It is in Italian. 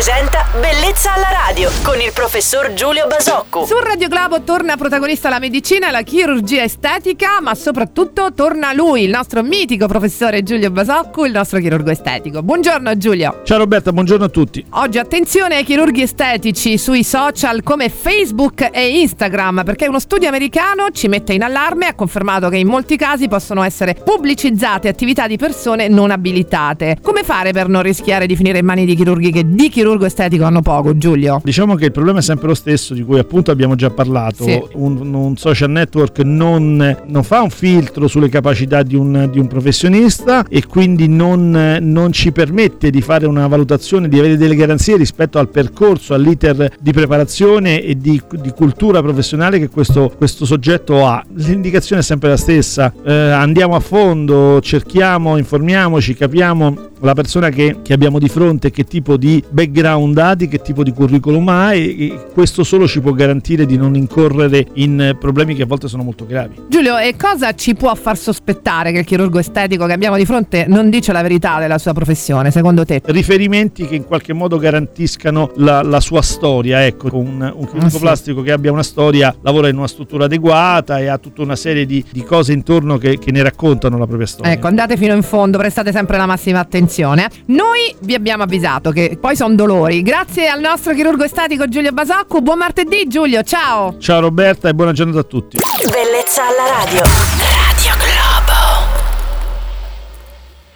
presenta Bellezza alla radio con il professor Giulio Basocco. Su Radio Globo torna protagonista la medicina e la chirurgia estetica, ma soprattutto torna lui, il nostro mitico professore Giulio Basocco, il nostro chirurgo estetico. Buongiorno Giulio. Ciao Roberta, buongiorno a tutti. Oggi attenzione ai chirurghi estetici sui social come Facebook e Instagram, perché uno studio americano ci mette in allarme e ha confermato che in molti casi possono essere pubblicizzate attività di persone non abilitate. Come fare per non rischiare di finire in mani di chirurghi che di chirurgo estetico hanno poco, Giulio? Diciamo che il problema è sempre lo stesso, di cui appunto abbiamo già parlato. Sì. Un, un social network non, non fa un filtro sulle capacità di un, di un professionista e quindi non, non ci permette di fare una valutazione, di avere delle garanzie rispetto al percorso, all'iter di preparazione e di, di cultura professionale che questo, questo soggetto ha. L'indicazione è sempre la stessa, eh, andiamo a fondo, cerchiamo, informiamoci, capiamo la persona che, che abbiamo di fronte che tipo di background di che tipo di curriculum ha e, e questo solo ci può garantire di non incorrere in problemi che a volte sono molto gravi. Giulio, e cosa ci può far sospettare che il chirurgo estetico che abbiamo di fronte non dice la verità della sua professione, secondo te? riferimenti che in qualche modo garantiscano la, la sua storia. Ecco, un, un chirurgo Ah, sì. plastico che abbia una storia lavora in una struttura adeguata e ha tutta una serie di, di cose intorno che, che ne raccontano la propria storia. Ecco, andate fino in fondo, prestate sempre la massima attenzione. Noi vi abbiamo avvisato che poi sono dolori. Grazie al nostro chirurgo estetico Giulio Basocco. Buon martedì Giulio, ciao! Ciao Roberta e buona giornata a tutti. Bellezza alla radio.